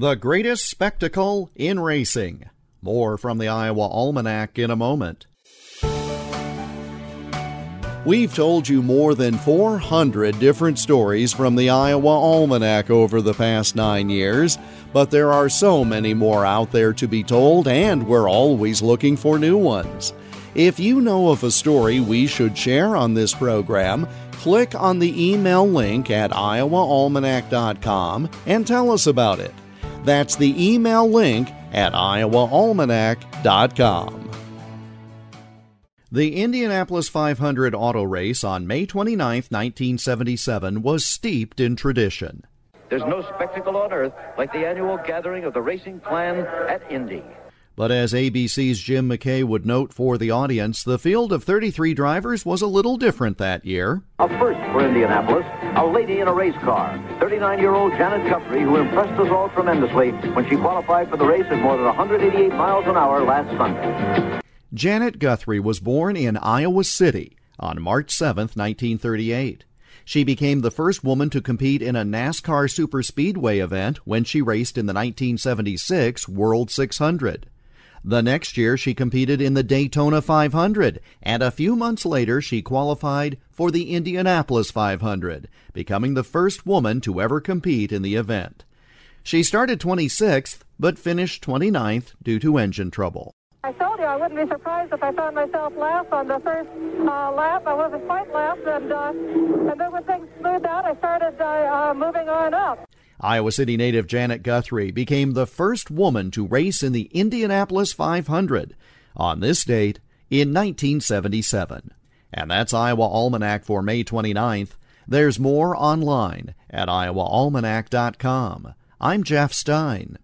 The greatest spectacle in racing. More from the Iowa Almanac in a moment. We've told you more than 400 different stories from the Iowa Almanac over the past nine years, but there are so many more out there to be told, and we're always looking for new ones. If you know of a story we should share on this program, click on the email link at iowaalmanac.com and tell us about it. That's the email link at iowaalmanac.com. The Indianapolis 500 auto race on May 29, 1977 was steeped in tradition. There's no spectacle on earth like the annual gathering of the racing clan at Indy. But as ABC's Jim McKay would note for the audience, the field of 33 drivers was a little different that year. A first for Indianapolis, a lady in a race car, 39-year-old Janet Guthrie, who impressed us all tremendously when she qualified for the race at more than 188 miles an hour last Sunday. Janet Guthrie was born in Iowa City on March 7, 1938. She became the first woman to compete in a NASCAR Superspeedway event when she raced in the 1976 World 600. The next year, she competed in the Daytona 500, and a few months later, she qualified for the Indianapolis 500, becoming the first woman to ever compete in the event. She started 26th, but finished 29th due to engine trouble. I told you I wouldn't be surprised if I found myself last on the first uh, lap. I wasn't quite last, and, uh, and then when things smoothed out, I started uh, uh, moving on up. Iowa City native Janet Guthrie became the first woman to race in the Indianapolis 500 on this date in 1977. And that's Iowa Almanac for May 29th. There's more online at iowaalmanac.com. I'm Jeff Stein.